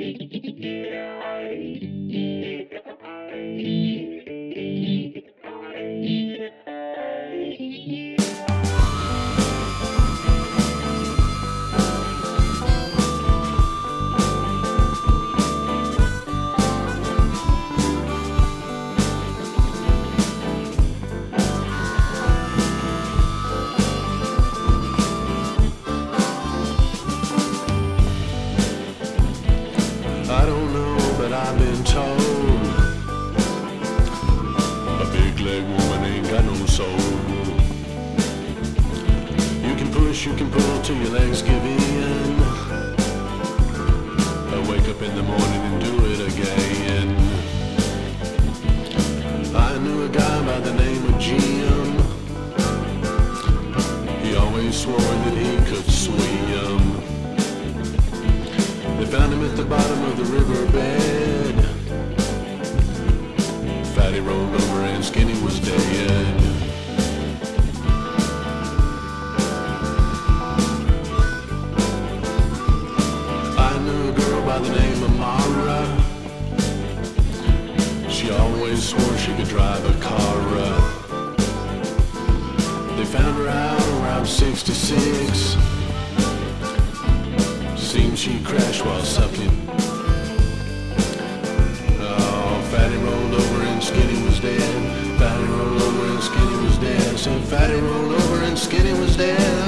Thank you. I don't know, but I've been told a big leg woman ain't got no soul. You can push, you can pull till your legs give in. I wake up in the morning and do it again. I knew a guy by the name of Jim. He always swore that he could swim. Bottom of the riverbed. Fatty rolled over and Skinny was dead. I knew a girl by the name of Marra. She always swore she could drive a car. They found her out around 66. Seems she crashed while sucking. Fatty rolled over and Skinny was dead.